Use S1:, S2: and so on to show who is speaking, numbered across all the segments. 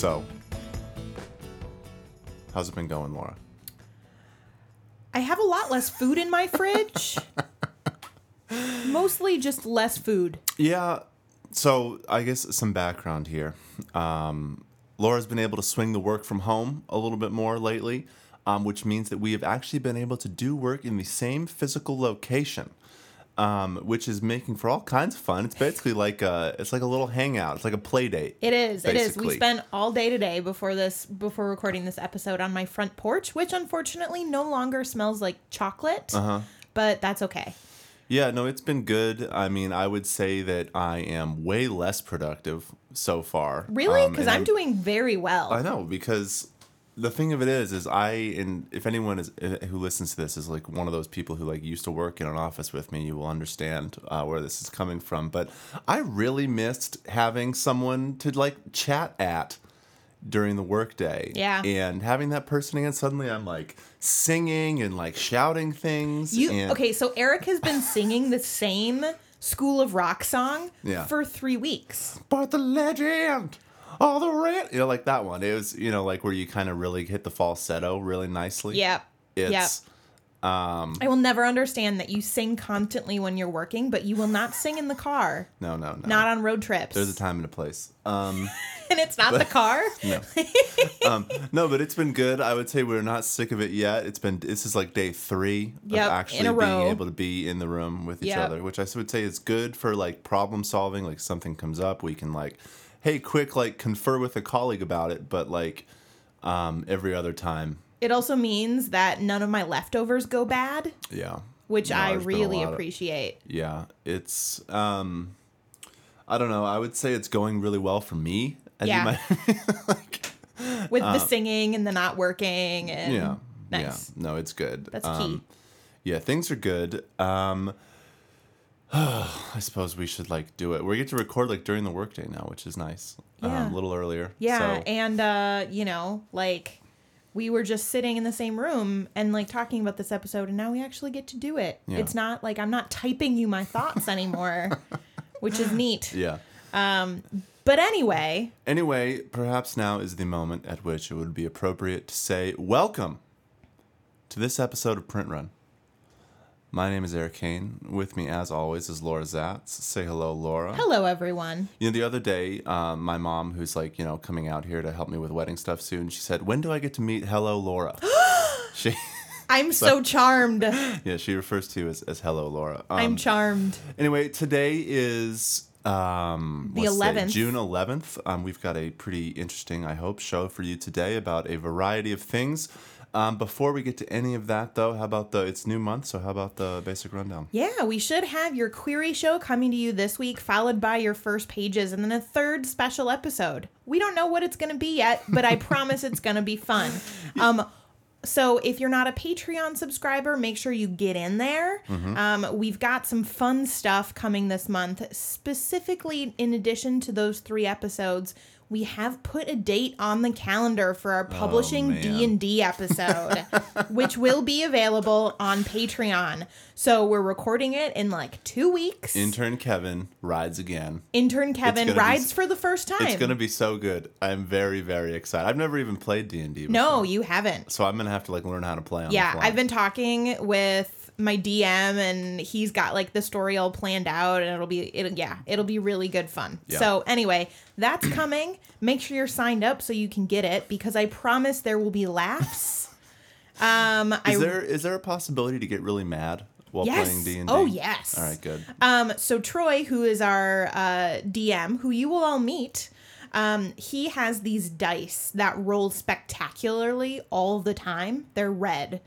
S1: So, how's it been going, Laura?
S2: I have a lot less food in my fridge. Mostly just less food.
S1: Yeah. So I guess some background here. Um, Laura's been able to swing the work from home a little bit more lately, um, which means that we have actually been able to do work in the same physical location, um, which is making for all kinds of fun. It's basically like a, it's like a little hangout. It's like a play date.
S2: It is. It is. We spent all day today before this before recording this episode on my front porch, which unfortunately no longer smells like chocolate.
S1: Uh-huh.
S2: But that's okay.
S1: Yeah, no, it's been good. I mean, I would say that I am way less productive so far.
S2: Really?
S1: Um,
S2: Because
S1: and
S2: I'm doing very well.
S1: I know because the thing of it is, is I and if anyone is uh, who listens to this is like one of those people who like used to work in an office with me, you will understand uh, where this is coming from. But I really missed having someone to like chat at during the workday.
S2: Yeah.
S1: and having that person again. Suddenly, I'm like singing and like shouting things.
S2: You
S1: and,
S2: okay? So Eric has been singing the same School of Rock song
S1: Yeah.
S2: for three weeks.
S1: but the legend. All the red, you know, like that one. It was, you know, like where you kind of really hit the falsetto really nicely.
S2: Yep.
S1: It's,
S2: yep. I will never understand that you sing constantly when you're working, but you will not sing in the car,
S1: no, no, no.
S2: not on road trips.
S1: There's a time and a place. Um,
S2: and it's not the car.
S1: no, um, no, but it's been good. I would say we're not sick of it yet. It's been this is like day three
S2: Yep,
S1: of actually being
S2: row.
S1: able to be in the room with each
S2: Yep.
S1: other, which I would say is good for like problem solving. Like something comes up, we can like, hey, quick, like confer with a colleague about it. But like um, every other time,
S2: It also means that none of my leftovers go bad,
S1: yeah,
S2: which
S1: No,
S2: I
S1: there's been a
S2: really
S1: lot of-
S2: appreciate.
S1: Yeah, it's um I don't know, I would say it's going really well for me. As you
S2: Yeah.
S1: might- like,
S2: With the singing and the not working and
S1: yeah.
S2: nice.
S1: Yeah. No, it's good.
S2: That's
S1: um,
S2: key.
S1: Yeah, things are good. Um I suppose we should like do it. We get to record like during the workday now, which is nice.
S2: Yeah.
S1: Um, a little earlier.
S2: Yeah,
S1: So,
S2: and uh, you know, like we were just sitting in the same room and like talking about this episode and now we actually get to do it.
S1: Yeah.
S2: It's not like I'm not typing you my thoughts anymore, which is neat.
S1: yeah.
S2: um But anyway,
S1: Anyway, perhaps now is the moment at which it would be appropriate to say welcome to this episode of Print Run. My name is Eric Kane. With me, as always, is Laura Zats. Say hello, Laura.
S2: hello everyone.
S1: You know, the other day, um, my mom, who's like, you know, coming out here to help me with wedding stuff soon, she said, "When do I get to meet Hello, Laura?" she,
S2: I'm so charmed.
S1: yeah, she refers to you as, as Hello, Laura. Um,
S2: I'm charmed.
S1: Anyway, today is um,
S2: The
S1: what's today?
S2: 11th.
S1: June 11th. Um, we've got a pretty interesting, I hope, show for you today about a variety of things. Um, before we get to any of that, though, how about the? It's new month, so how about the basic rundown?
S2: Yeah, we should have your query show coming to you this week, followed by your first pages, and then a third special episode. We don't know what it's going to be yet, but I promise it's going to be fun. Um, so if you're not a Patreon subscriber, make sure you get in there. Um, we've got some fun stuff coming this month. Specifically, in addition to those three episodes, we have put a date on the calendar for our oh, publishing
S1: man.
S2: D and D episode, which will be available on Patreon. So we're recording it in like two weeks.
S1: Intern Kevin rides again.
S2: Intern Kevin
S1: gonna be
S2: rides for the first time.
S1: It's gonna be so good. I'm very, very excited. I've never even played D and D.
S2: no, you haven't.
S1: So I'm gonna have to like learn how to play on.
S2: Yeah,
S1: the fly.
S2: I've been talking with my DM and he's got like the story all planned out and it'll be it'll yeah, it'll be really good fun.
S1: Yeah.
S2: So anyway, that's coming. Make sure you're signed up so you can get it because I promise there will be laughs. Um I
S1: Is there is there a possibility to get really mad while
S2: Yes.
S1: playing D and D?
S2: Oh, yes.
S1: All right, good.
S2: Um, so Troy, who is our uh, DM, who you will all meet, Um, he has these dice that roll spectacularly all the time. They're red.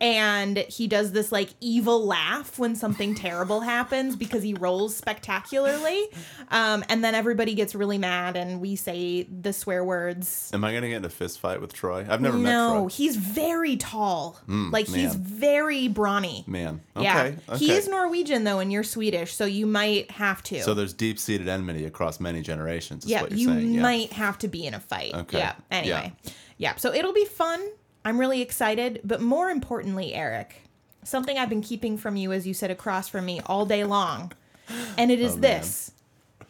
S2: And he does this like evil laugh when something terrible happens because he rolls spectacularly. Um, and then everybody gets really mad and we say the swear words.
S1: Am I gonna get in a fist fight with Troy? I've never met
S2: No, he's very tall. like he's very brawny.
S1: Man.
S2: Yeah.
S1: Okay. okay.
S2: He is Norwegian though, and you're Swedish, so you might have to.
S1: so there's deep seated enmity across many generations. Is
S2: yeah,
S1: what you're
S2: you
S1: saying. Yeah.
S2: might have to be in a fight.
S1: Okay.
S2: Yeah. Anyway. Yeah. So it'll be fun. I'm really excited. But more importantly, Eric, something I've been keeping from you as you sit across from me all day long. And it oh, is
S1: Oh,
S2: this.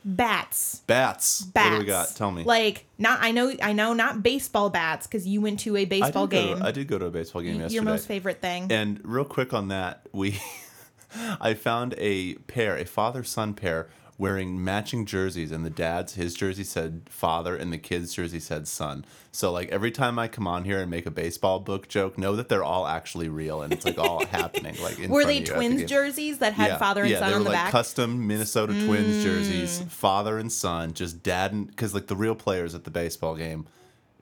S2: Bats.
S1: Bats.
S2: Bats.
S1: What do we got? Tell me.
S2: Like not I know I know not baseball bats because you went to a baseball
S1: go
S2: game.
S1: To, I did go to a baseball game yesterday.
S2: Your most favorite thing.
S1: And real quick on that, we I found a pair, a father son pair, wearing matching jerseys, and the dad's his jersey said father, and the kid's jersey said son. So like every time I come on here and make a baseball book joke, know that they're all actually real, and it's like all happening. Like in
S2: Were they
S1: at the
S2: twins jerseys that had father and
S1: yeah,
S2: son
S1: they were
S2: on the
S1: like
S2: back? Mm.
S1: custom Minnesota Twins jerseys, father and son, just dad and because like the real players at the baseball game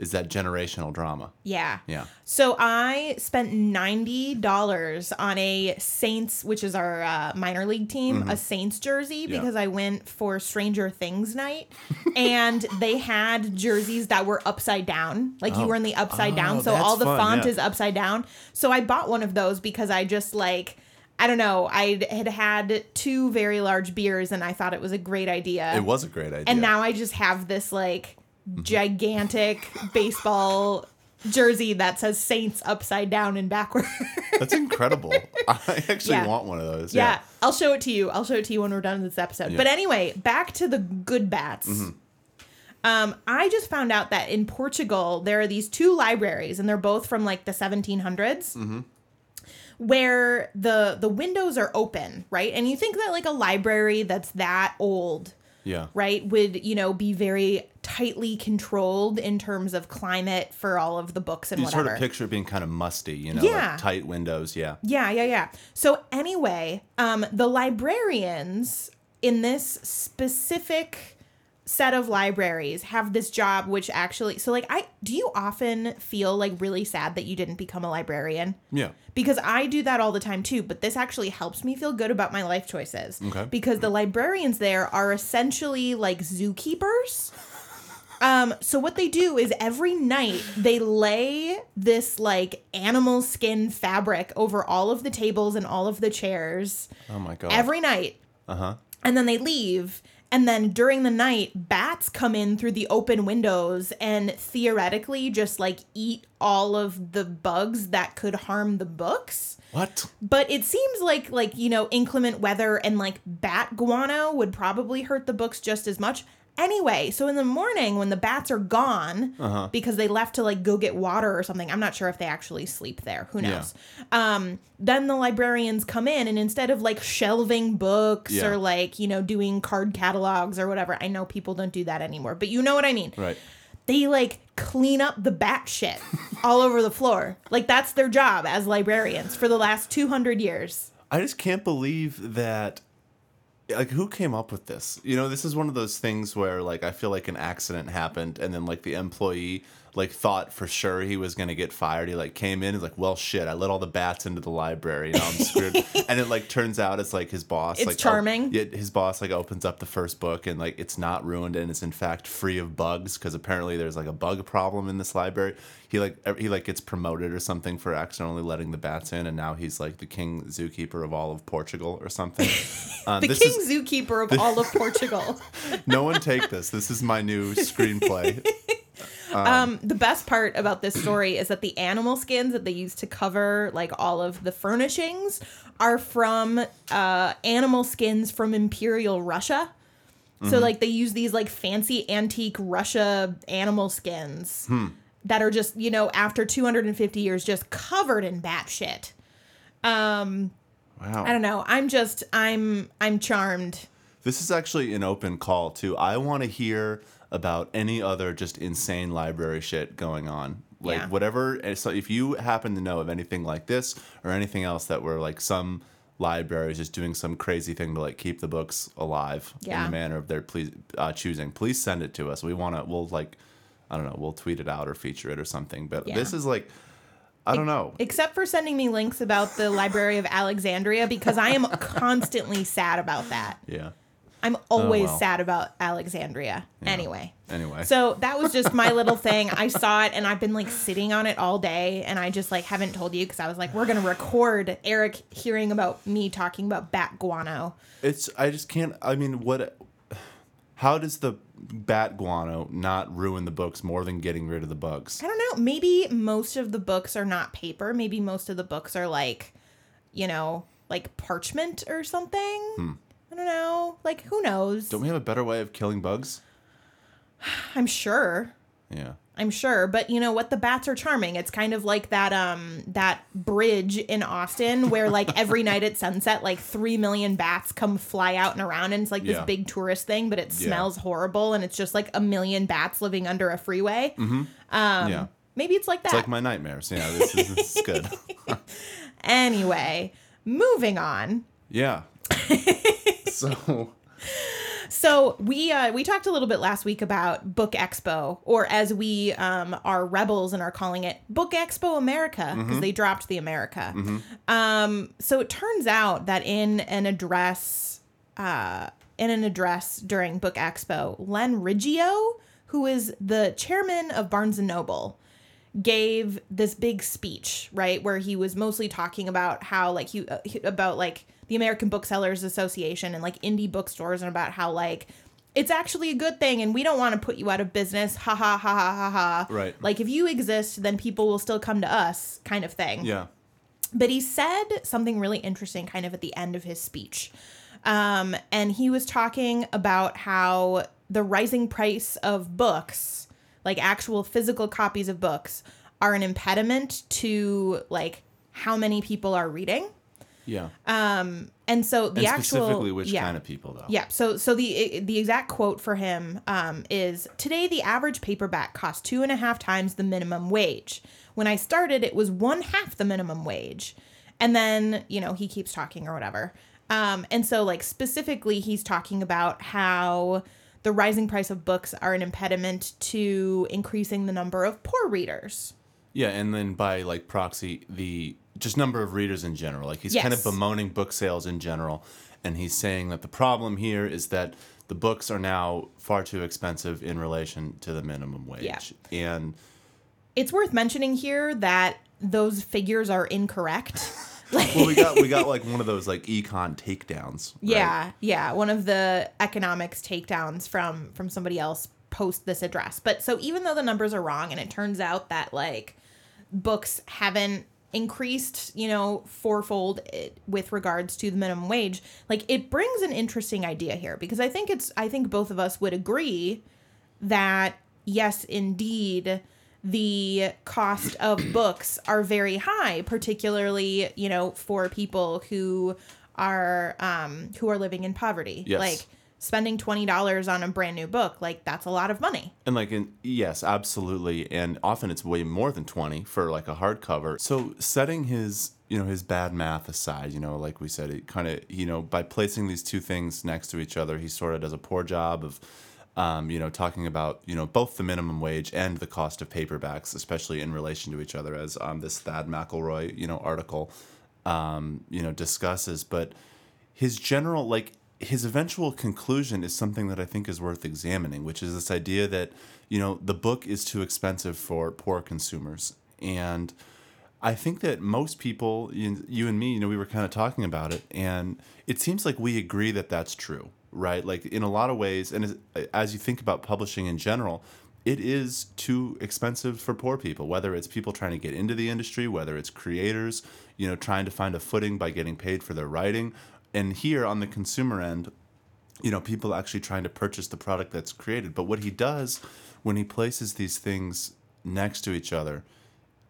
S1: is that generational drama.
S2: yeah.
S1: Yeah.
S2: So I spent ninety dollars on a Saints, which is our uh, minor league team, a Saints jersey
S1: Mm-hmm. Yeah.
S2: because I went for Stranger Things night, and they had jerseys that were upside down, like you
S1: Oh.
S2: were in the upside
S1: Oh,
S2: down. So all the
S1: fun,
S2: font
S1: yeah.
S2: is upside down. So I bought one of those because I just like. I don't know. I had had two very large beers and I thought it was a great idea.
S1: It was a great idea.
S2: And now I just have this like gigantic baseball jersey that says Saints upside down and backward.
S1: That's incredible. I actually
S2: Yeah.
S1: want one of those.
S2: yeah.
S1: Yeah.
S2: I'll show it to you. I'll show it to you when we're done with this episode.
S1: Yeah. Mm-hmm.
S2: But anyway, back to the good bats. Um, I just found out that in Portugal there are these two libraries, and they're both from like the 1700s,
S1: Mm-hmm.
S2: where the the windows are open, right? And you think that like a library that's that old
S1: Yeah.
S2: right would you know be very tightly controlled in terms of climate for all of the books and
S1: You
S2: whatever
S1: sort of picture it being kind of musty, you know,
S2: Yeah.
S1: like tight windows. Yeah.
S2: yeah yeah yeah so anyway um the librarians in this specific set of libraries have this job which actually so like i do you often feel like really sad that you didn't become a librarian
S1: Yeah.
S2: because I do that all the time too, but this actually helps me feel good about my life choices.
S1: Okay.
S2: Because the librarians there are essentially like zookeepers. Um, so what they do is every night they lay this like animal skin fabric over all of the tables and all of the chairs
S1: Oh my god.
S2: every night
S1: uh huh.
S2: and then they leave and then during the night bats come in through the open windows and theoretically just like eat all of the bugs that could harm the books
S1: What?
S2: but it seems like like you know inclement weather and like bat guano would probably hurt the books just as much anyway so in the morning when the bats are gone
S1: Uh-huh.
S2: because they left to like go get water or something i'm not sure if they actually sleep there who
S1: Yeah.
S2: knows um then the librarians come in and instead of like shelving books
S1: Yeah.
S2: or like you know doing card catalogs or whatever i know people don't do that anymore but you know what i mean
S1: Right.
S2: they like clean up the bat shit all over the floor like that's their job as librarians for the last 200 years
S1: I just can't believe that. Like, who came up with this? You know, this is one of those things where, like, I feel like an accident happened, and then, like, the employee, like, thought for sure he was gonna get fired. He like came in, and like, well, shit, I let all the bats into the library, now I'm screwed. and it like turns out it's like his boss.
S2: It's
S1: like,
S2: charming.
S1: yeah, his boss like opens up the first book, and like it's not ruined, and it's in fact free of bugs because apparently there's like a bug problem in this library. He like he like gets promoted or something for accidentally letting the bats in, and now he's like the king zookeeper of all of Portugal or something. Um,
S2: the
S1: this
S2: king
S1: is-
S2: zookeeper of all of Portugal.
S1: no one take this. This is my new screenplay.
S2: Um, the best part about this story is that the animal skins that they use to cover like all of the furnishings are from uh, animal skins from Imperial Russia. So like they use these like fancy antique Russia animal skins that are just you know after 250 years just covered in bat shit. Um,
S1: Wow.
S2: I don't know. I'm just I'm I'm charmed.
S1: This is actually an open call too. I want to hear about any other just insane library shit going on. Like
S2: Yeah.
S1: whatever. So if you happen to know of anything like this or anything else that were like some libraries just doing some crazy thing to like keep the books alive in the manner of their please uh, choosing, please send it to us. We want to. We'll like, I don't know. We'll tweet it out or feature it or something. But
S2: Yeah.
S1: this is like, I don't know.
S2: Except for sending me links about the Library of Alexandria because I am constantly sad about that.
S1: Yeah.
S2: I'm oh, always
S1: well.
S2: sad about Alexandria. Anyway.
S1: Anyway.
S2: So that was just my little thing. I saw it and I've been like sitting on it all day and I just like haven't told you because I was like, we're gonna record Eric hearing about me talking about bat guano.
S1: It's I just can't. I mean, what? How does the bat guano not ruin the books more than getting rid of the bugs?
S2: I don't know. Maybe most of the books are not paper. Maybe most of the books are like, you know, like parchment or something. Hmm. I don't know. Like who knows?
S1: Don't we have a better way of killing bugs?
S2: I'm sure.
S1: Yeah.
S2: I'm sure, but you know what? The bats are charming. It's kind of like that um that bridge in Austin where like every night at sunset, like three million bats come fly out and around, and it's like this
S1: Yeah.
S2: big tourist thing, but it
S1: Yeah.
S2: smells horrible, and it's just like a million bats living under a freeway. Um,
S1: yeah.
S2: Maybe it's like that.
S1: It's like my nightmares. Yeah. This is, this is good.
S2: anyway, moving on.
S1: Yeah. so
S2: So we uh, we talked a little bit last week about Book Expo, or as we um, are rebels and are calling it Book Expo America because they dropped the America. Um, so it turns out that in an address, uh, in an address during Book Expo, Len Riggio, who is the chairman of Barnes and Noble, gave this big speech, right, where he was mostly talking about how like he, uh, he- about like the American Booksellers Association and like indie bookstores and about how like it's actually a good thing and we don't want to put you out of business. Ha ha ha ha ha ha.
S1: Right.
S2: Like if you exist, then people will still come to us, kind of thing.
S1: yeah.
S2: But he said something really interesting kind of at the end of his speech. Um, and he was talking about how the rising price of books, like actual physical copies of books, are an impediment to like how many people are reading.
S1: Yeah.
S2: Um, And so the
S1: and
S2: actual
S1: specifically which
S2: yeah.
S1: kind of people though?
S2: Yeah. So so the the exact quote for him um, is today the average paperback costs two and a half times the minimum wage. When I started, it was one half the minimum wage, and then you know he keeps talking or whatever. Um, and so like specifically, he's talking about how the rising price of books are an impediment to increasing the number of poor readers.
S1: Yeah, and then by like proxy, the just number of readers in general. Like he's kind of bemoaning book sales in general, and he's saying that the problem here is that the books are now far too expensive in relation to the minimum wage.
S2: Yeah.
S1: And
S2: It's worth mentioning here that those figures are incorrect. Like,
S1: well, we got we got like one of those like econ takedowns. right?
S2: Yeah, yeah, one of the economics takedowns from from somebody else post this address. But so even though the numbers are wrong and it turns out that like books haven't increased, you know, fourfold with regards to the minimum wage, like it brings an interesting idea here because I think it's I think both of us would agree that yes, indeed, the cost of books are very high, particularly you know for people who are um, who are living in poverty.
S1: Yes.
S2: Like spending twenty dollars on a brand new book, like that's a lot of money.
S1: And like in yes, absolutely. And often it's way more than 20 for like a hardcover. So setting his, you know, his bad math aside, you know, like we said, it kind of, you know, by placing these two things next to each other, he sort of does a poor job of um, you know, talking about, you know, both the minimum wage and the cost of paperbacks, especially in relation to each other, as um, this Thad McElroy, you know, article, um, you know, discusses. But his general like his eventual conclusion is something that I think is worth examining, which is this idea that you know the book is too expensive for poor consumers, and I think that most people, you, you and me, you know, we were kind of talking about it, and it seems like we agree that that's true, right? Like in a lot of ways, and as, as you think about publishing in general, it is too expensive for poor people, whether it's people trying to get into the industry, whether it's creators, you know, trying to find a footing by getting paid for their writing. And here on the consumer end, you know, people actually trying to purchase the product that's created. But what he does when he places these things next to each other,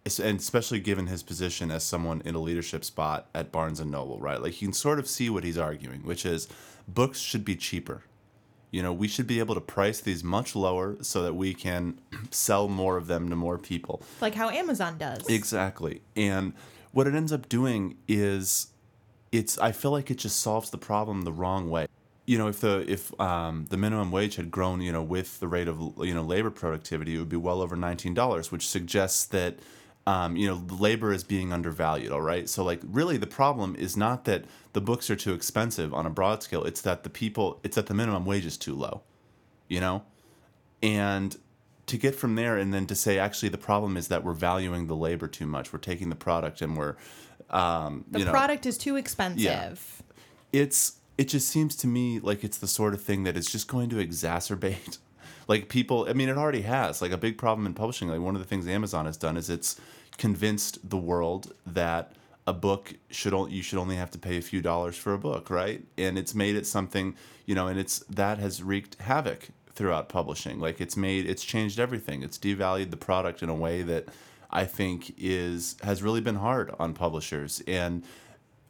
S1: and especially given his position as someone in a leadership spot at Barnes and Noble, right? Like you can sort of see what he's arguing, which is books should be cheaper. You know, we should be able to price these much lower so that we can sell more of them to more people.
S2: Like how Amazon does.
S1: Exactly. And what it ends up doing is it's I feel like it just solves the problem the wrong way. You know, if the if um, the minimum wage had grown, you know, with the rate of you know labor productivity, it would be well over nineteen dollars, which suggests that um, you know labor is being undervalued. All right, so like really the problem is not that the books are too expensive on a broad scale; it's that the people, it's that the minimum wage is too low. You know, and to get from there and then to say actually the problem is that we're valuing the labor too much. We're taking the product and we're um,
S2: The
S1: you know,
S2: product is too expensive. Yeah.
S1: it's it just seems to me like it's the sort of thing that is just going to exacerbate like people i mean it already has like a big problem in publishing like one of the things amazon has done is it's convinced the world that a book should only you should only have to pay a few dollars for a book right and it's made it something you know and it's that has wreaked havoc throughout publishing like it's made it's changed everything it's devalued the product in a way that i think is has really been hard on publishers and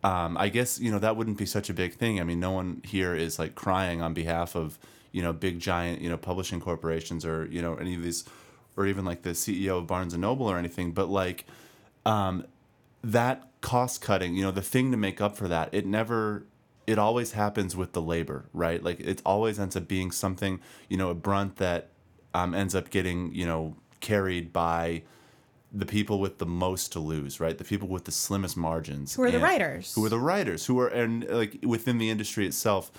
S1: um, I guess you know that wouldn't be such a big thing. I mean, no one here is like crying on behalf of you know big giant you know publishing corporations or you know any of these, or even like the CEO of Barnes and Noble or anything. But like, um, that cost cutting, you know, the thing to make up for that, it never. It always happens with the labor, right? Like it always ends up being something, you know, a brunt that um, ends up getting, you know, carried by the people with the most to lose, right? The people with the slimmest margins.
S2: Who are the writers?
S1: Who are the writers? Who are and like within the industry itself,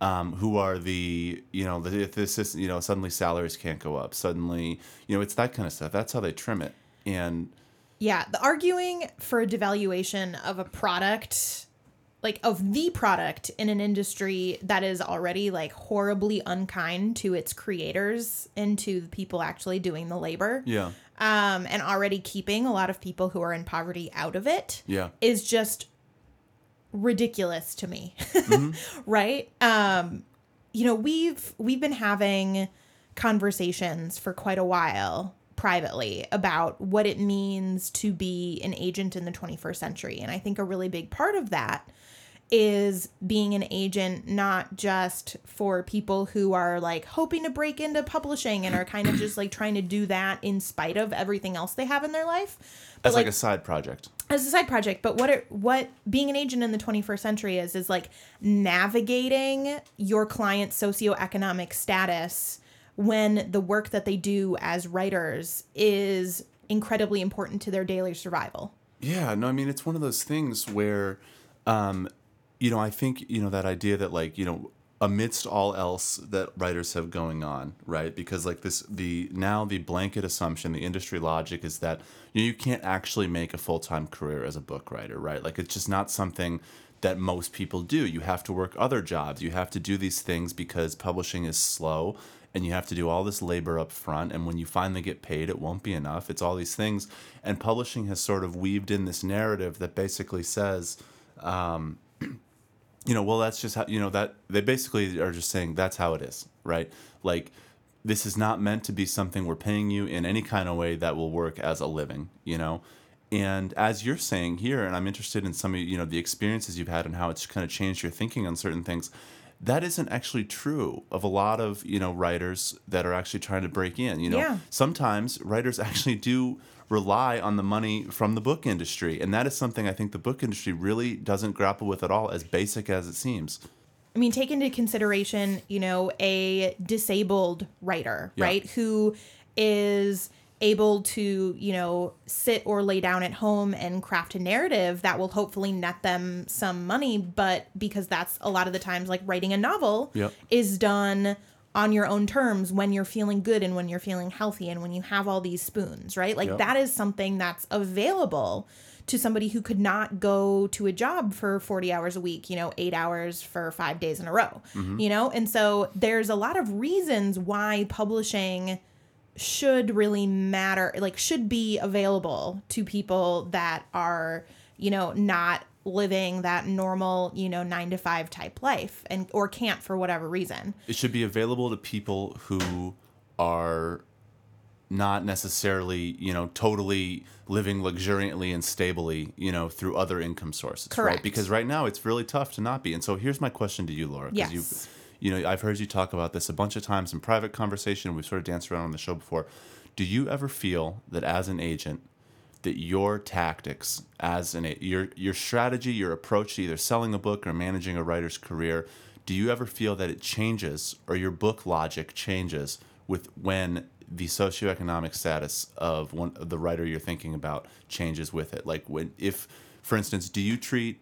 S1: um, who are the you know the if this is you know suddenly salaries can't go up suddenly you know it's that kind of stuff. That's how they trim it. And
S2: Yeah, the arguing for a devaluation of a product, like of the product in an industry that is already like horribly unkind to its creators and to the people actually doing the labor,
S1: yeah,
S2: um, and already keeping a lot of people who are in poverty out of it,
S1: yeah,
S2: is just ridiculous to me. right? Um you know, we've we've been having conversations for quite a while privately about what it means to be an agent in the 21st century. And I think a really big part of that is being an agent not just for people who are like hoping to break into publishing and are kind of just like trying to do that in spite of everything else they have in their life. But
S1: as like, a side project.
S2: as a side project but what it, what being an agent in the 21st century is is like navigating your client's socioeconomic status when the work that they do as writers is incredibly important to their daily survival
S1: Yeah, no, I mean it's one of those things where, um, you know, I think you know that idea that like you know amidst all else that writers have going on, right? Because like this, the now the blanket assumption, the industry logic is that you, know, you can't actually make a full time career as a book writer, right? Like it's just not something that most people do. You have to work other jobs. You have to do these things because publishing is slow and you have to do all this labor up front and when you finally get paid it won't be enough it's all these things and publishing has sort of weaved in this narrative that basically says um, you know well that's just how you know that they basically are just saying that's how it is right? Like this is not meant to be something we're paying you in any kind of way that will work as a living you know? And as you're saying here and i'm interested in some of you know the experiences you've had and how it's kind of changed your thinking on certain things that isn't actually true of a lot of you know writers that are actually trying to break in you know?
S2: Yeah.
S1: sometimes writers actually do rely on the money from the book industry and that is something i think the book industry really doesn't grapple with at all as basic as it seems
S2: I mean, take into consideration, you know, a disabled writer,
S1: Yeah.
S2: right? Who is able to, you know, sit or lay down at home and craft a narrative that will hopefully net them some money. But because that's a lot of the times like writing a novel
S1: Yep.
S2: is done on your own terms when you're feeling good and when you're feeling healthy and when you have all these spoons, right? Like
S1: Yep.
S2: that is something that's available to somebody who could not go to a job for 40 hours a week, you know, 8 hours for 5 days in a row. Mm-hmm. You know? And so there's a lot of reasons why publishing should really matter, like should be available to people that are, you know, not living that normal, you know, 9 to 5 type life and or can't for whatever reason.
S1: it should be available to people who are not necessarily you know totally living luxuriantly and stably you know through other income sources
S2: Correct.
S1: right because right now it's really tough to not be and so here's my question to you laura
S2: Yes.
S1: you've you know i've heard you talk about this a bunch of times in private conversation we've sort of danced around on the show before do you ever feel that as an agent that your tactics as an your your strategy, your approach to either selling a book or managing a writer's career, do you ever feel that it changes or your book logic changes with when the socioeconomic status of one of the writer you're thinking about changes with it? Like when if for instance, do you treat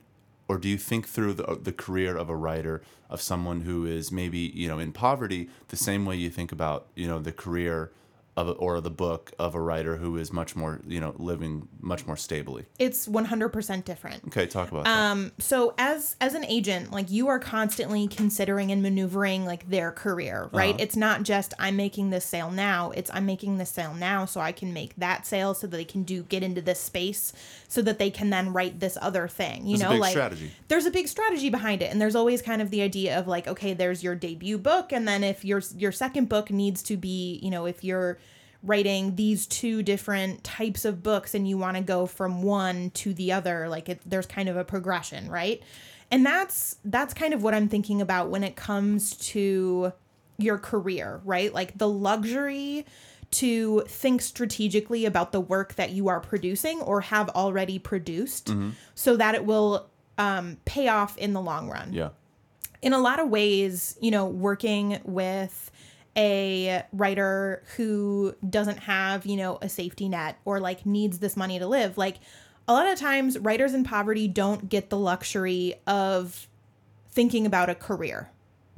S1: or do you think through the, the career of a writer of someone who is maybe you know in poverty the same way you think about you know the career of a, or the book of a writer who is much more you know living much more stably
S2: It's 100% different.
S1: okay talk about that
S2: Um, so as as an agent, like you are constantly considering and maneuvering like their career, right?
S1: Uh-huh.
S2: It's not just I'm making this sale now. It's I'm making this sale now so I can make that sale so that they can do get into this space so that they can then write this other thing. You
S1: There's
S2: know, like
S1: strategy.
S2: there's a big strategy behind it and there's always kind of the idea of like okay, there's your debut book and then if your your second book needs to be, you know, if you're writing these two different types of books and you want to go from one to the other like it, there's kind of a progression right? And that's that's kind of what i'm thinking about when it comes to your career right? Like the luxury to think strategically about the work that you are producing or have already produced so that it will um, pay off in the long run.
S1: Yeah.
S2: In a lot of ways, you know, working with a writer who doesn't have, you know, a safety net or like needs this money to live, like a lot of times writers in poverty don't get the luxury of thinking about a career.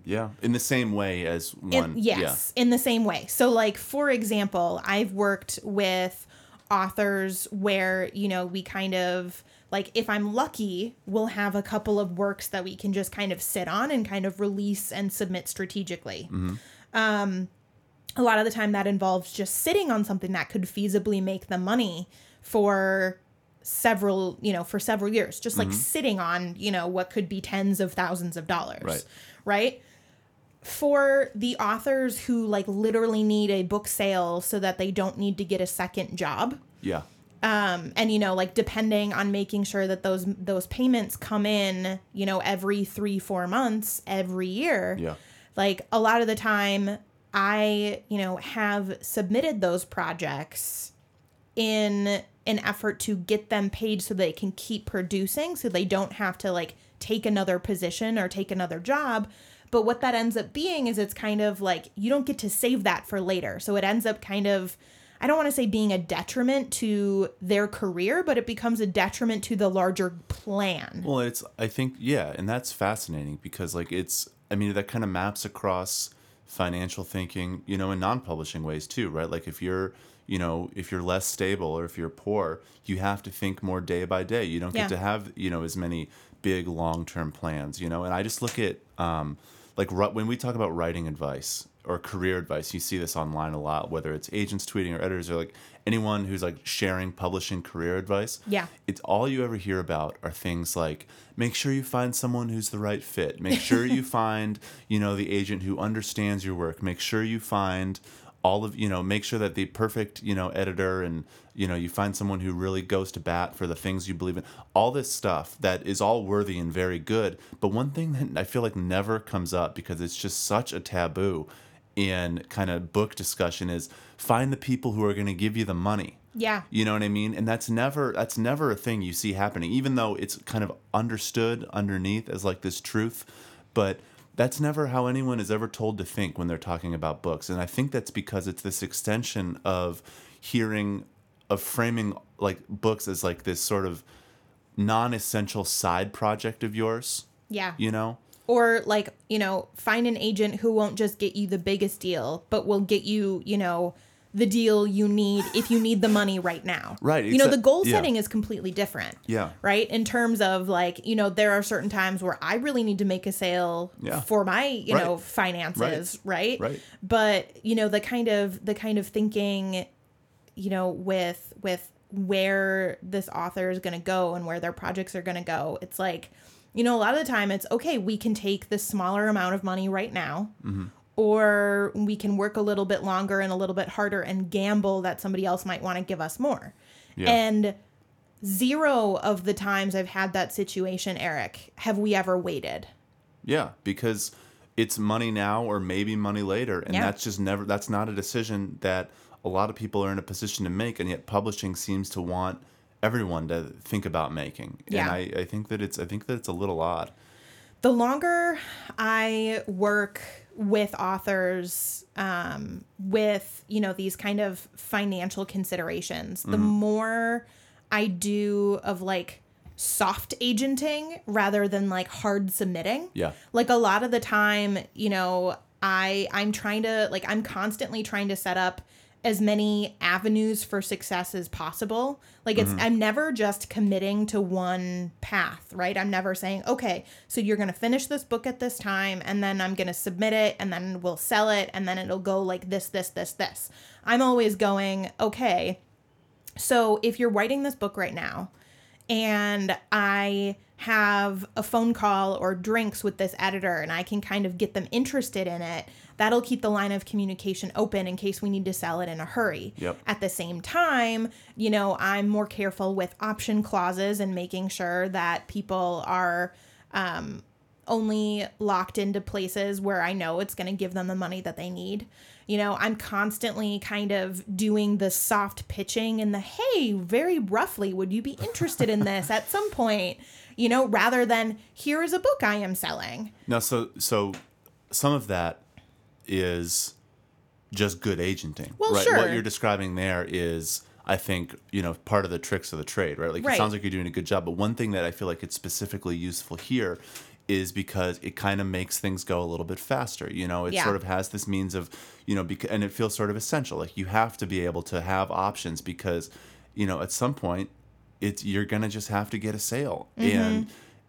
S1: yeah in the same way as
S2: In-
S1: one
S2: yes, in the same way. So, like, for example, I've worked with authors where, you know, we kind of, like, if I'm lucky, we'll have a couple of works that we can just kind of sit on and kind of release and submit strategically. Mm-hmm. Um, a lot of the time that involves just sitting on something that could feasibly make them money for several you know for several years. Just like sitting on you know what could be tens of thousands of dollars
S1: Right.
S2: right? For the authors who like literally need a book sale so that they don't need to get a second job.
S1: Yeah.
S2: Um and you know like depending on making sure that those those payments come in you know every 3 4 months every year.
S1: Yeah
S2: like a lot of the time i you know have submitted those projects in an effort to get them paid so they can keep producing so they don't have to like take another position or take another job but what that ends up being is it's kind of like you don't get to save that for later so it ends up kind of I don't want to say being a detriment to their career, but it becomes a detriment to the larger plan.
S1: Well, it's I think yeah, and that's fascinating because like it's I mean that kind of maps across financial thinking, you know, in non-publishing ways too, right? Like if you're, you know, if you're less stable or if you're poor, you have to think more day by day. You don't get
S2: Yeah.
S1: to have, you know, as many big long-term plans, you know. And I just look at um like when we talk about writing advice or career advice, you see this online a lot, whether it's agents tweeting or editors or like anyone who's like sharing publishing career advice
S2: Yeah.
S1: it's all you ever hear about are things like make sure you find someone who's the right fit. Make sure you find you know the agent who understands your work. Make sure you find all of you know make sure that the perfect you know editor and you know you find someone who really goes to bat for the things you believe in. All this stuff that is all worthy and very good but one thing that i feel like never comes up because it's just such a taboo in kind of book discussion is find the people who are going to give you the money
S2: Yeah.
S1: you know what I mean? And that's never that's never a thing you see happening, even though it's kind of understood underneath as like this truth. But that's never how anyone is ever told to think when they're talking about books. And I think that's because it's this extension of hearing of framing like books as like this sort of non-essential side project of yours,
S2: Yeah.
S1: you know?
S2: or like you know find an agent who won't just get you the biggest deal but will get you you know the deal you need if you need the money right now
S1: Right,
S2: you know the goal
S1: yeah.
S2: setting is completely different
S1: Yeah.
S2: right in terms of like you know there are certain times where i really need to make a sale
S1: Yeah.
S2: for my you
S1: Right.
S2: know finances right.
S1: Right.
S2: but you know the kind of the kind of thinking you know with with where this author is going to go and where their projects are going to go it's like you know a lot of the time it's okay we can take this smaller amount of money right now mm-hmm. Or we can work a little bit longer and a little bit harder and gamble that somebody else might want to give us more
S1: Yeah.
S2: and zero of the times i've had that situation eric have we ever waited
S1: Yeah, because it's money now or maybe money later, and
S2: Yeah.
S1: that's just never that's not a decision that a lot of people are in a position to make, and yet publishing seems to want everyone to think about making.
S2: Yeah.
S1: And I, I think that it's I think that it's a little odd.
S2: the longer I work with authors um, with you know these kind of financial considerations, the more I do of like soft agenting rather than like hard submitting.
S1: Yeah.
S2: Like a lot of the time, you know, I I'm trying to like I'm constantly trying to set up as many avenues for success as possible. Like it's mm-hmm. I'm never just committing to one path, right? I'm never saying, "Okay, so you're going to finish this book at this time and then I'm going to submit it and then we'll sell it and then it'll go like this this this this." I'm always going, "Okay, so if you're writing this book right now and I have a phone call or drinks with this editor and I can kind of get them interested in it, that'll keep the line of communication open in case we need to sell it in a hurry.
S1: Yep.
S2: At the same time, you know, I'm more careful with option clauses and making sure that people are um, only locked into places where I know it's going to give them the money that they need. You know, I'm constantly kind of doing the soft pitching and the hey, very roughly, would you be interested in this at some point? You know, rather than here is a book I am selling.
S1: Now, so so some of that is just good agenting,
S2: Well,
S1: right?
S2: sure.
S1: What you're describing there is, I think, you know, part of the tricks of the trade, right? Like
S2: Right.
S1: it sounds like you're doing a good job, but one thing that I feel like it's specifically useful here is because it kind of makes things go a little bit faster. You know, it
S2: Yeah.
S1: sort of has this means of, you know, bec- and it feels sort of essential. Like you have to be able to have options because, you know, at some point, it's you're gonna just have to get a sale. And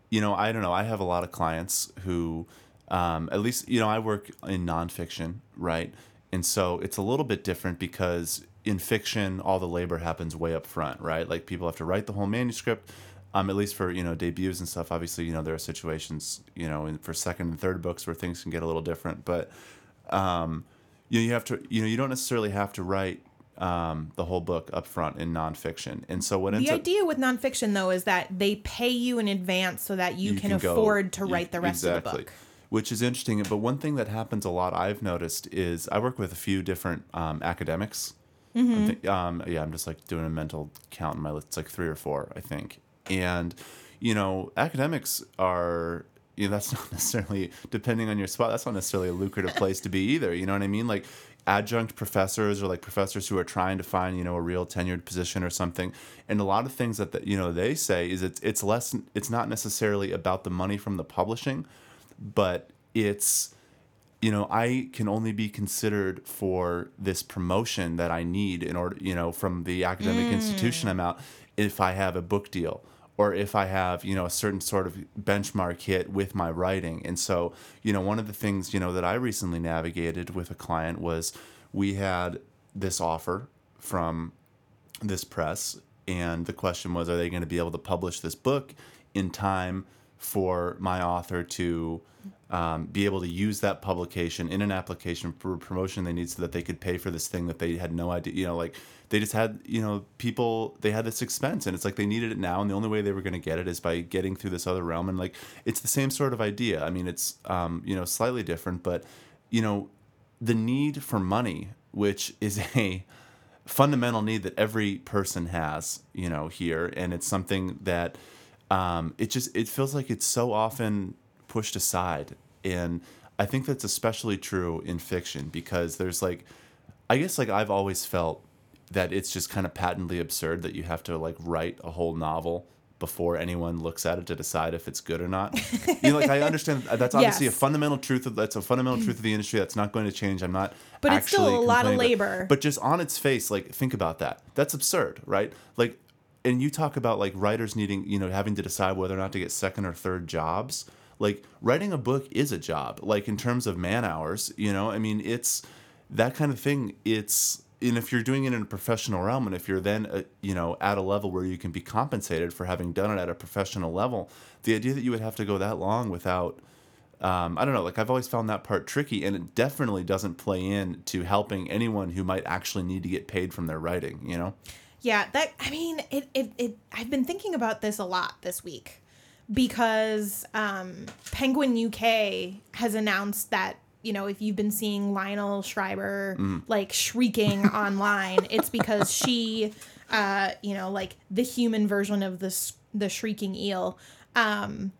S1: you know i don't know i have a lot of clients who um, at least you know i work in nonfiction right? And so it's a little bit different because in fiction all the labor happens way up front right? Like people have to write the whole manuscript um, at least for you know debuts and stuff. Obviously you know there are situations you know in, for second and third books where things can get a little different. But um, you know, you have to you know you don't necessarily have to write um, the whole book up front in nonfiction and so what ends
S2: The
S1: up
S2: idea with nonfiction, though, is that they pay you in advance so that you, can,
S1: go-
S2: afford to
S1: you-
S2: write the rest of the book.
S1: Which is interesting. But one thing that happens a lot I've noticed is I work with a few different um, academics.
S2: Mm-hmm.
S1: Um, yeah, I'm just like doing a mental count in my list. It's like three or four, I think. And, you know, academics are, you know, that's not necessarily, depending on your spot, that's not necessarily a lucrative place to be either. You know what I mean? Like, adjunct professors or like professors who are trying to find you know a real tenured position or something. And a lot of things that the, you know they say is it's it's less it's not necessarily about the money from the publishing but it's you know i can only be considered for this promotion that i need in order you know from the academic mm. institution i'm out if i have a book deal or if i have you know a certain sort of benchmark hit with my writing. And so you know one of the things you know that i recently navigated with a client was we had this offer from this press and the question was are they going to be able to publish this book in time for my author to um, be able to use that publication in an application for promotion they need so that they could pay for this thing that they had no idea you know like they just had you know people they had this expense and it's like they needed it now and the only way they were going to get it is by getting through this other realm and like it's the same sort of idea. I mean it's um, you know slightly different but you know the need for money which is a fundamental need that every person has, you know, here, and it's something that um, it just it feels like it's so often pushed aside, and I think that's especially true in fiction because there's like, I guess like I've always felt that it's just kind of patently absurd that you have to like write a whole novel before anyone looks at it to decide if it's good or not. you know, like I understand that's obviously
S2: Yes.
S1: a fundamental truth of that's a fundamental truth of the industry that's not going to change. I'm not
S2: But it's still a lot of labor.
S1: But just on its face, like think about that. That's absurd, right? Like and you talk about like writers needing, you know, having to decide whether or not to get second or third jobs. Like writing a book is a job, like in terms of man hours, you know, I mean, it's that kind of thing. It's, and if you're doing it in a professional realm, and if you're then, uh, you know, at a level where you can be compensated for having done it at a professional level, the idea that you would have to go that long without, um, I don't know, like I've always found that part tricky, and it definitely doesn't play in to helping anyone who might actually need to get paid from their writing, you know?
S2: Yeah, that I mean, it, it it I've been thinking about this a lot this week because um Penguin UK has announced that you know, if you've been seeing Lionel Shriver
S1: Mm.
S2: like shrieking online, it's because she, uh, you know, like the human version of this the shrieking eel. Um,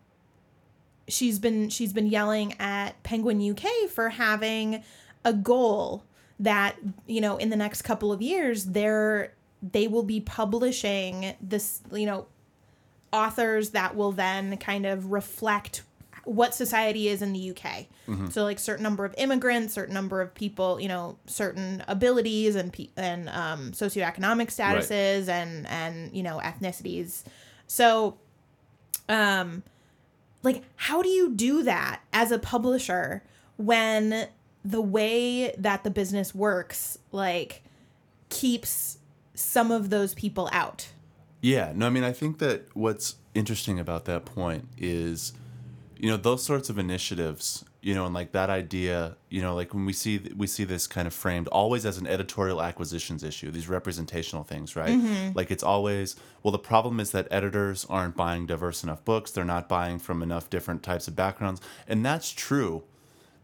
S2: she's been she's been yelling at Penguin UK for having a goal that you know in the next couple of years they're they will be publishing this you know authors that will then kind of reflect what society is in the UK. So like certain number of immigrants, certain number of people, you know, certain abilities and pe- and um, socioeconomic statuses and and you know ethnicities. So, um, like how do you do that as a publisher when the way that the business works like keeps some of those people out?
S1: Yeah, no, I mean, I think that what's interesting about that point is, you know, those sorts of initiatives, you know, and like that idea, you know, like when we see we see this kind of framed always as an editorial acquisitions issue, these representational things, right? Mm-hmm. Like it's always, well, the problem is that editors aren't buying diverse enough books, they're not buying from enough different types of backgrounds, and that's true,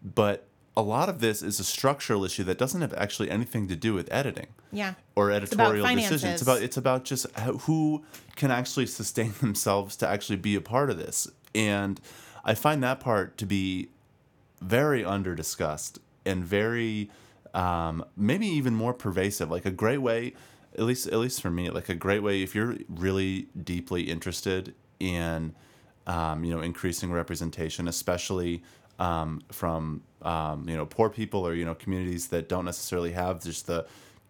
S1: but a lot of this is a structural issue that doesn't have actually anything to do with editing
S2: Yeah.
S1: or editorial decisions. It's about it's about just who can actually sustain themselves to actually be a part of this. And I find that part to be very under discussed and very um, maybe even more pervasive. Like a great way, at least at least for me, like a great way if you're really deeply interested in um, you know increasing representation, especially um, from um, you know poor people or you know communities that don't necessarily have just the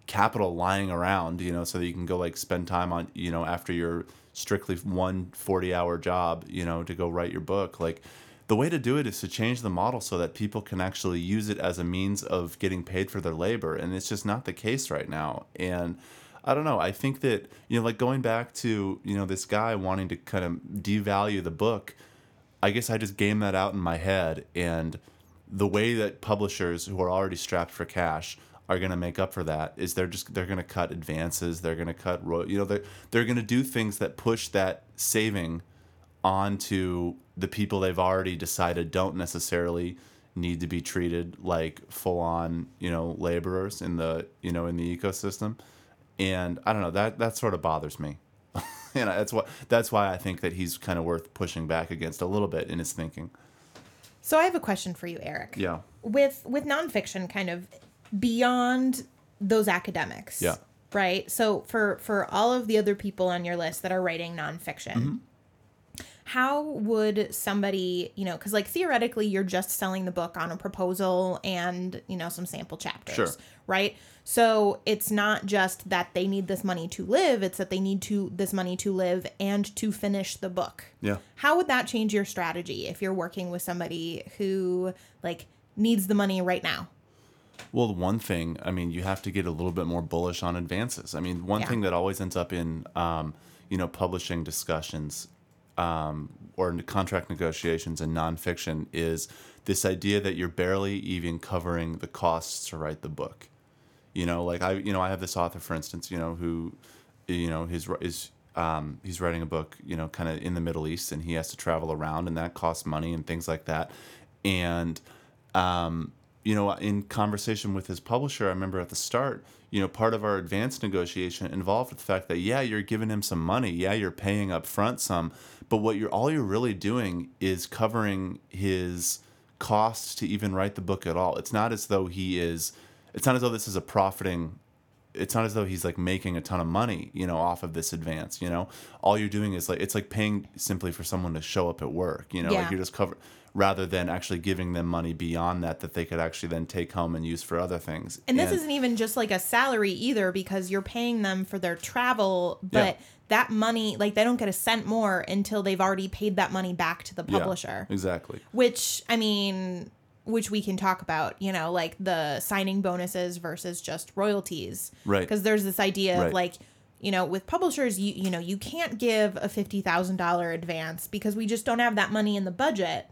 S1: capital lying around you know so that you can go like spend time on you know after your strictly one 40 hour job you know to go write your book. Like the way to do it is to change the model so that people can actually use it as a means of getting paid for their labor and it's just not the case right now. And i don't know i think that you know like going back to you know this guy wanting to kind of devalue the book I guess I just game that out in my head, and the way that publishers who are already strapped for cash are going to make up for that is they're just they're going to cut advances, they're going to cut ro- you know they're they're going to do things that push that saving onto the people they've already decided don't necessarily need to be treated like full on you know laborers in the you know in the ecosystem, and I don't know that that sort of bothers me and that's what that's why I think that he's kind of worth pushing back against a little bit in his thinking.
S2: So I have a question for you, Erik.
S1: Yeah.
S2: With with nonfiction, kind of beyond those academics.
S1: Yeah.
S2: Right. So for for all of the other people on your list that are writing nonfiction,
S1: Mm-hmm.
S2: How would somebody, you know, because like theoretically, you're just selling the book on a proposal and you know some sample chapters.
S1: Sure.
S2: Right. So it's not just that they need this money to live; it's that they need to this money to live and to finish the book.
S1: Yeah.
S2: How would that change your strategy if you're working with somebody who like needs the money right now?
S1: Well, one thing, I mean, you have to get a little bit more bullish on advances. I mean, one
S2: Yeah.
S1: thing that always ends up in, um, you know, publishing discussions um, or in contract negotiations in nonfiction is this idea that you're barely even covering the costs to write the book. You know, like I, you know, I have this author, for instance, you know, who, you know, his is um, he's writing a book, you know, kind of in the Middle East, and he has to travel around, and that costs money and things like that. And um, you know, in conversation with his publisher, I remember at the start, you know, part of our advance negotiation involved the fact that yeah, you're giving him some money, yeah, you're paying up front some, but what you're all you're really doing is covering his costs to even write the book at all. It's not as though he is it's not as though this is a profiting it's not as though he's like making a ton of money, you know, off of this advance, you know. All you're doing is like it's like paying simply for someone to show up at work, you know,
S2: Yeah.
S1: like you're just cover rather than actually giving them money beyond that that they could actually then take home and use for other things.
S2: And this isn't even just like a salary either because you're paying them for their travel, but
S1: Yeah.
S2: that money, like they don't get a cent more until they've already paid that money back to the
S1: Yeah,
S2: publisher.
S1: exactly.
S2: Which, I mean, which we can talk about, you know, like the signing bonuses versus just royalties.
S1: Right.
S2: Because there's this idea
S1: Right.
S2: of like, you know, with publishers, you you know, you can't give a fifty thousand dollar advance because we just don't have that money in the budget.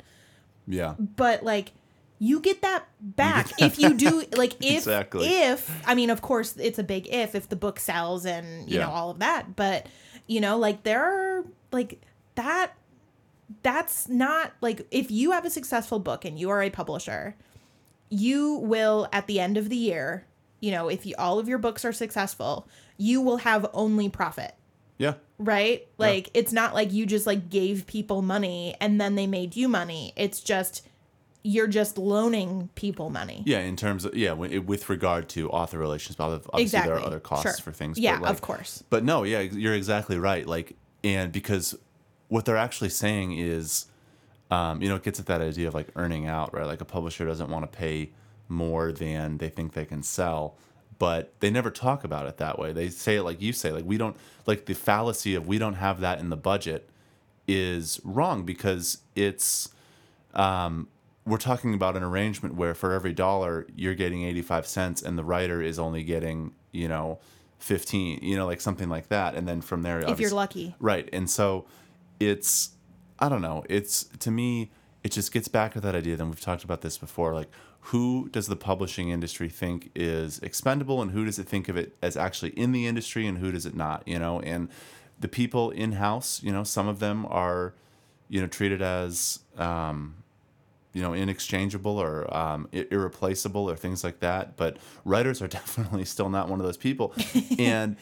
S1: Yeah.
S2: But like you get that back if you do like if
S1: Exactly.
S2: if I mean of course it's a big if if the book sells and you
S1: Yeah.
S2: know all of that, but you know like there are like that that's not like if you have a successful book and you are a publisher you will at the end of the year, you know, if you, all of your books are successful, you will have only profit
S1: Yeah.
S2: right? Like it's not like you just like gave people money and then they made you money. It's just you're just loaning people money.
S1: Yeah, in terms of yeah, with regard to author relations, but obviously there are other costs
S2: Sure.
S1: for things.
S2: Yeah,
S1: like,
S2: of course.
S1: But no, yeah, you're exactly right. Like, and because what they're actually saying is, um, you know, it gets at that idea of like earning out, right? Like a publisher doesn't want to pay more than they think they can sell, but they never talk about it that way. They say it like you say, like we don't like the fallacy of we don't have that in the budget is wrong because it's um, we're talking about an arrangement where for every dollar you're getting 85 cents and the writer is only getting you know 15 you know like something like that and then from there
S2: If you're lucky.
S1: right and so it's i don't know it's to me it just gets back to that idea then we've talked about this before like who does the publishing industry think is expendable and who does it think of it as actually in the industry and who does it not you know? And the people in house you know some of them are you know treated as um, you know inexchangeable or um, irreplaceable or things like that but writers are definitely still not one of those people. And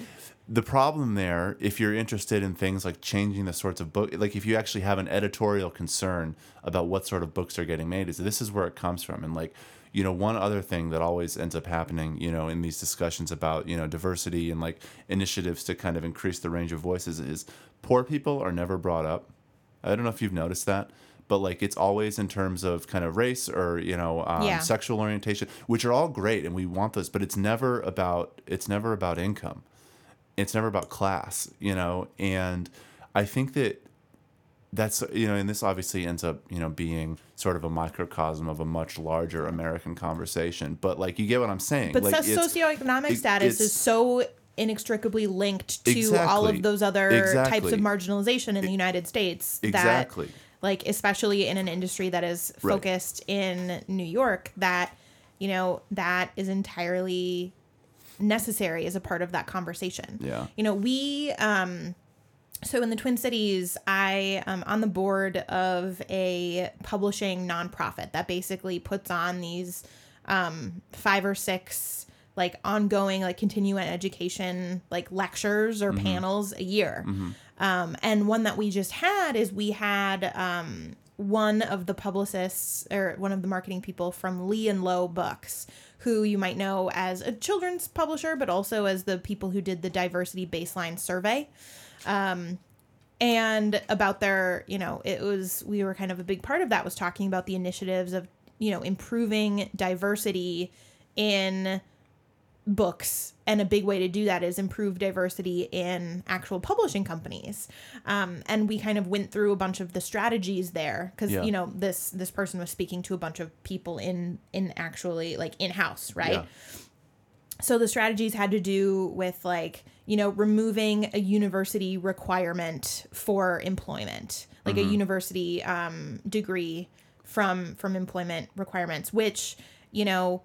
S1: the problem there if you're interested in things like changing the sorts of book like if you actually have an editorial concern about what sort of books are getting made is this is where it comes from. And like you know one other thing that always ends up happening you know in these discussions about you know diversity and like initiatives to kind of increase the range of voices is poor people are never brought up. I don't know if you've noticed that, but like it's always in terms of kind of race or you know um,
S2: Yeah.
S1: sexual orientation, which are all great and we want those, but it's never about it's never about income, it's never about class, you know. And I think that that's you know, and this obviously ends up you know being sort of a microcosm of a much larger American conversation. But like you get what I'm saying.
S2: But
S1: like,
S2: so- socioeconomic
S1: it-
S2: status is so inextricably linked to all of those other types of marginalization in the United States
S1: Exactly.
S2: that like especially in an industry that is
S1: Right.
S2: focused in New York that you know that is entirely necessary as a part of that conversation.
S1: Yeah.
S2: You know, we um so in the Twin Cities, I am on the board of a publishing nonprofit that basically puts on these um, five or six like ongoing like continuing education like lectures or panels a year. Um, and one that we just had is we had um, one of the publicists or one of the marketing people from Lee and Low Books, who you might know as a children's publisher, but also as the people who did the diversity baseline survey. Um, and about their you know it was we were kind of a big part of that was talking about the initiatives of you know improving diversity in books and a big way to do that is improve diversity in actual publishing companies um, and we kind of went through a bunch of the strategies there because
S1: Yeah.
S2: you know this this person was speaking to a bunch of people in in actually like in house right
S1: Yeah.
S2: so the strategies had to do with like you know removing a university requirement for employment like a university um, degree from from employment requirements which you know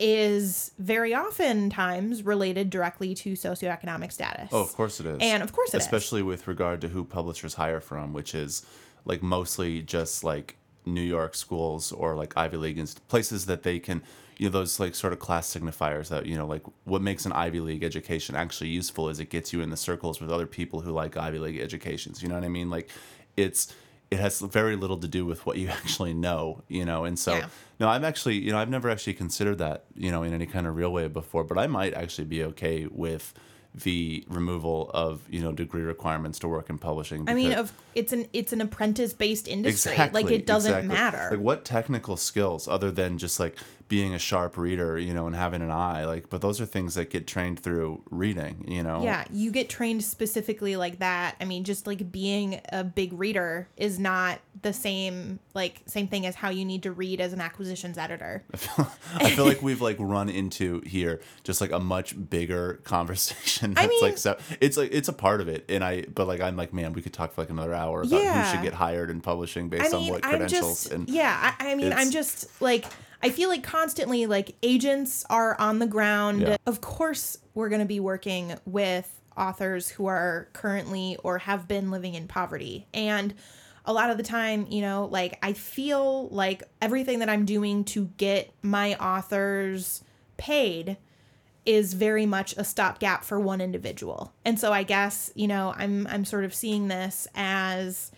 S2: is very oftentimes related directly to socioeconomic status
S1: Oh, of course it is.
S2: And of course it is.
S1: Especially with regard to who publishers hire from, which is like mostly just like New York schools or like Ivy League inst- places that they can, you know, those like sort of class signifiers that, you know, like what makes an Ivy League education actually useful is it gets you in the circles with other people who like Ivy League educations. You know what I mean? Like it's, it has very little to do with what you actually know, you know, and so
S2: Yeah.
S1: no, I'm actually, you know, I've never actually considered that, you know, in any kind of real way before, but I might actually be okay with the removal of, you know, degree requirements to work in publishing.
S2: i mean of it's an it's an apprentice based industry Exactly, like it doesn't
S1: exactly.
S2: matter
S1: Like what technical skills other than just like being a sharp reader, you know, and having an eye, like, but those are things that get trained through reading, you know?
S2: Yeah, you get trained specifically like that. I mean, just like being a big reader is not the same like same thing as how you need to read as an acquisitions editor.
S1: I feel like we've like run into here just like a much bigger conversation. That's
S2: mean-
S1: like so it's like it's a part of it, and I but like I'm like man, we could talk for like another hour about who should get hired in publishing based
S2: I
S1: on
S2: mean,
S1: what
S2: I'm
S1: credentials
S2: just
S1: and
S2: yeah. I, I mean, I'm just like I feel like constantly like agents are on the ground.
S1: Yeah.
S2: Of course, we're gonna be working with authors who are currently or have been living in poverty, and a lot of the time, you know, like I feel like everything that I'm doing to get my authors paid is very much a stopgap for one individual. And so I guess, you know, I'm I'm sort of seeing this as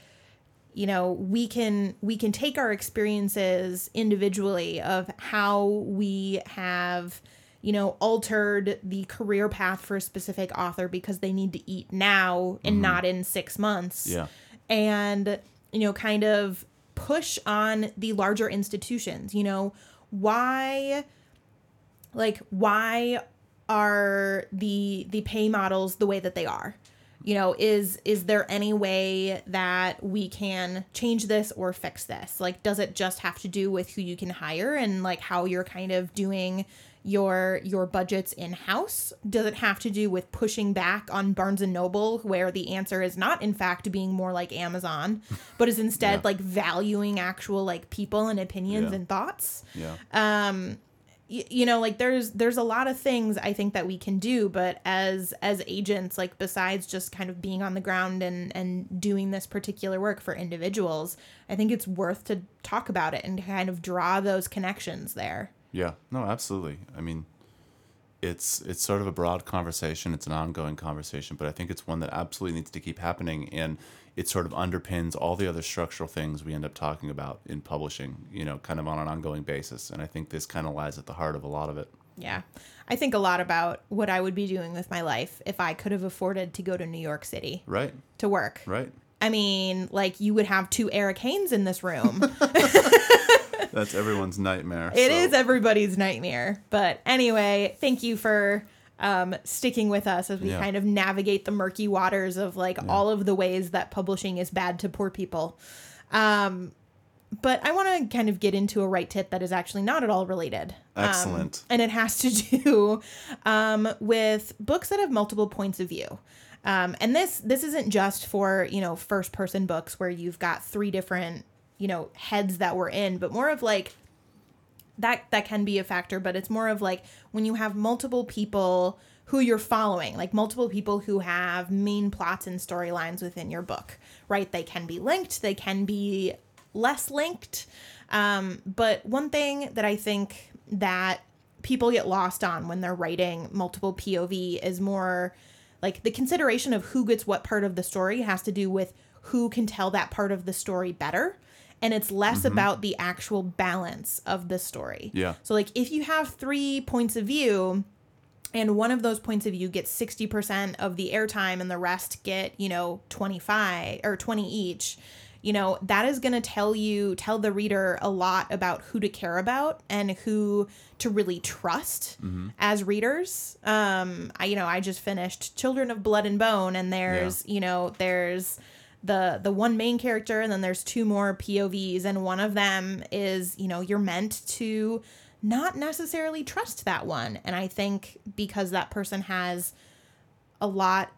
S2: you know, we can we can take our experiences individually of how we have you know, altered the career path for a specific author because they need to eat now and mm-hmm. not in 6 months.
S1: Yeah.
S2: And you know, kind of push on the larger institutions, you know, why like why are the the pay models the way that they are? You know is is there any way that we can change this or fix this? Like does it just have to do with who you can hire and like how you're kind of doing your your budgets in house does it have to do with pushing back on Barnes and Noble where the answer is not in fact being more like Amazon but is instead yeah. like valuing actual like people and opinions
S1: yeah.
S2: and thoughts
S1: yeah
S2: um you know like there's there's a lot of things i think that we can do but as as agents like besides just kind of being on the ground and and doing this particular work for individuals i think it's worth to talk about it and kind of draw those connections there
S1: yeah no absolutely i mean it's it's sort of a broad conversation it's an ongoing conversation but i think it's one that absolutely needs to keep happening and it sort of underpins all the other structural things we end up talking about in publishing, you know, kind of on an ongoing basis. And I think this kind of lies at the heart of a lot of it.
S2: Yeah. I think a lot about what I would be doing with my life if I could have afforded to go to New York City.
S1: Right.
S2: To work.
S1: Right.
S2: I mean, like you would have two Erik Hanes in this room.
S1: That's everyone's nightmare.
S2: It so. is everybody's nightmare. But anyway, thank you for um, sticking with us as we yeah. kind of navigate the murky waters of like yeah. all of the ways that publishing is bad to poor people. Um, but I want to kind of get into a right tip that is actually not at all related.
S1: Um, Excellent.
S2: Um, and it has to do um, with books that have multiple points of view. Um, and this this isn't just for you know first person books where you've got three different you know heads that we're in, but more of like that that can be a factor, but it's more of like when you have multiple people who you're following, like multiple people who have main plots and storylines within your book, right? They can be linked, they can be less linked. Um, but one thing that I think that people get lost on when they're writing multiple POV is more like the consideration of who gets what part of the story has to do with who can tell that part of the story better and it's less mm-hmm. about the actual balance of the story.
S1: Yeah.
S2: So like if you have three points of view and one of those points of view gets 60% of the airtime and the rest get, you know, 25 or 20 each, you know, that is going to tell you tell the reader a lot about who to care about and who to really trust mm-hmm. as readers. Um I you know, I just finished Children of Blood and Bone and there's, yeah. you know, there's the the one main character and then there's two more POVs and one of them is, you know, you're meant to not necessarily trust that one. And I think because that person has a lot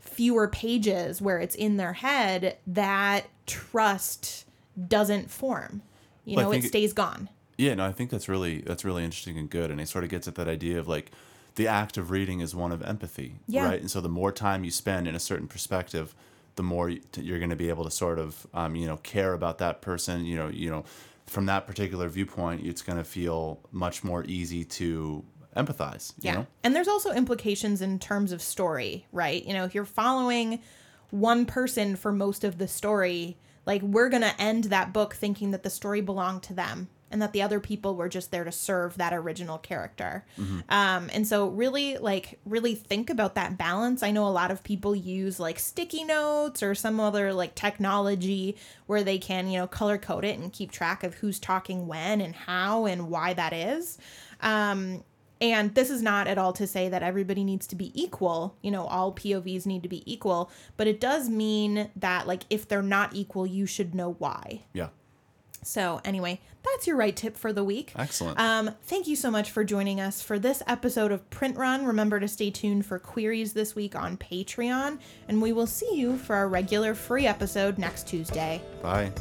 S2: fewer pages where it's in their head, that trust doesn't form. You well, know, it stays gone.
S1: Yeah, no, I think that's really that's really interesting and good. And it sort of gets at that idea of like the act of reading is one of empathy, yeah. right? And so the more time you spend in a certain perspective, the more you're going to be able to sort of um, you know care about that person you know you know from that particular viewpoint it's going to feel much more easy to empathize yeah. know?
S2: and there's also implications in terms of story right? You know if you're following one person for most of the story like we're going to end that book thinking that the story belonged to them and that the other people were just there to serve that original character. Mm-hmm. Um, and so really like really think about that balance. I know a lot of people use like sticky notes or some other like technology where they can, you know, color code it and keep track of who's talking when and how and why that is. Um, and this is not at all to say that everybody needs to be equal. You know, all POVs need to be equal, but it does mean that like if they're not equal, you should know why.
S1: Yeah.
S2: So, anyway, that's your right tip for the week.
S1: Excellent.
S2: Um, thank you so much for joining us for this episode of Print Run. Remember to stay tuned for queries this week on Patreon, and we will see you for our regular free episode next Tuesday.
S1: Bye.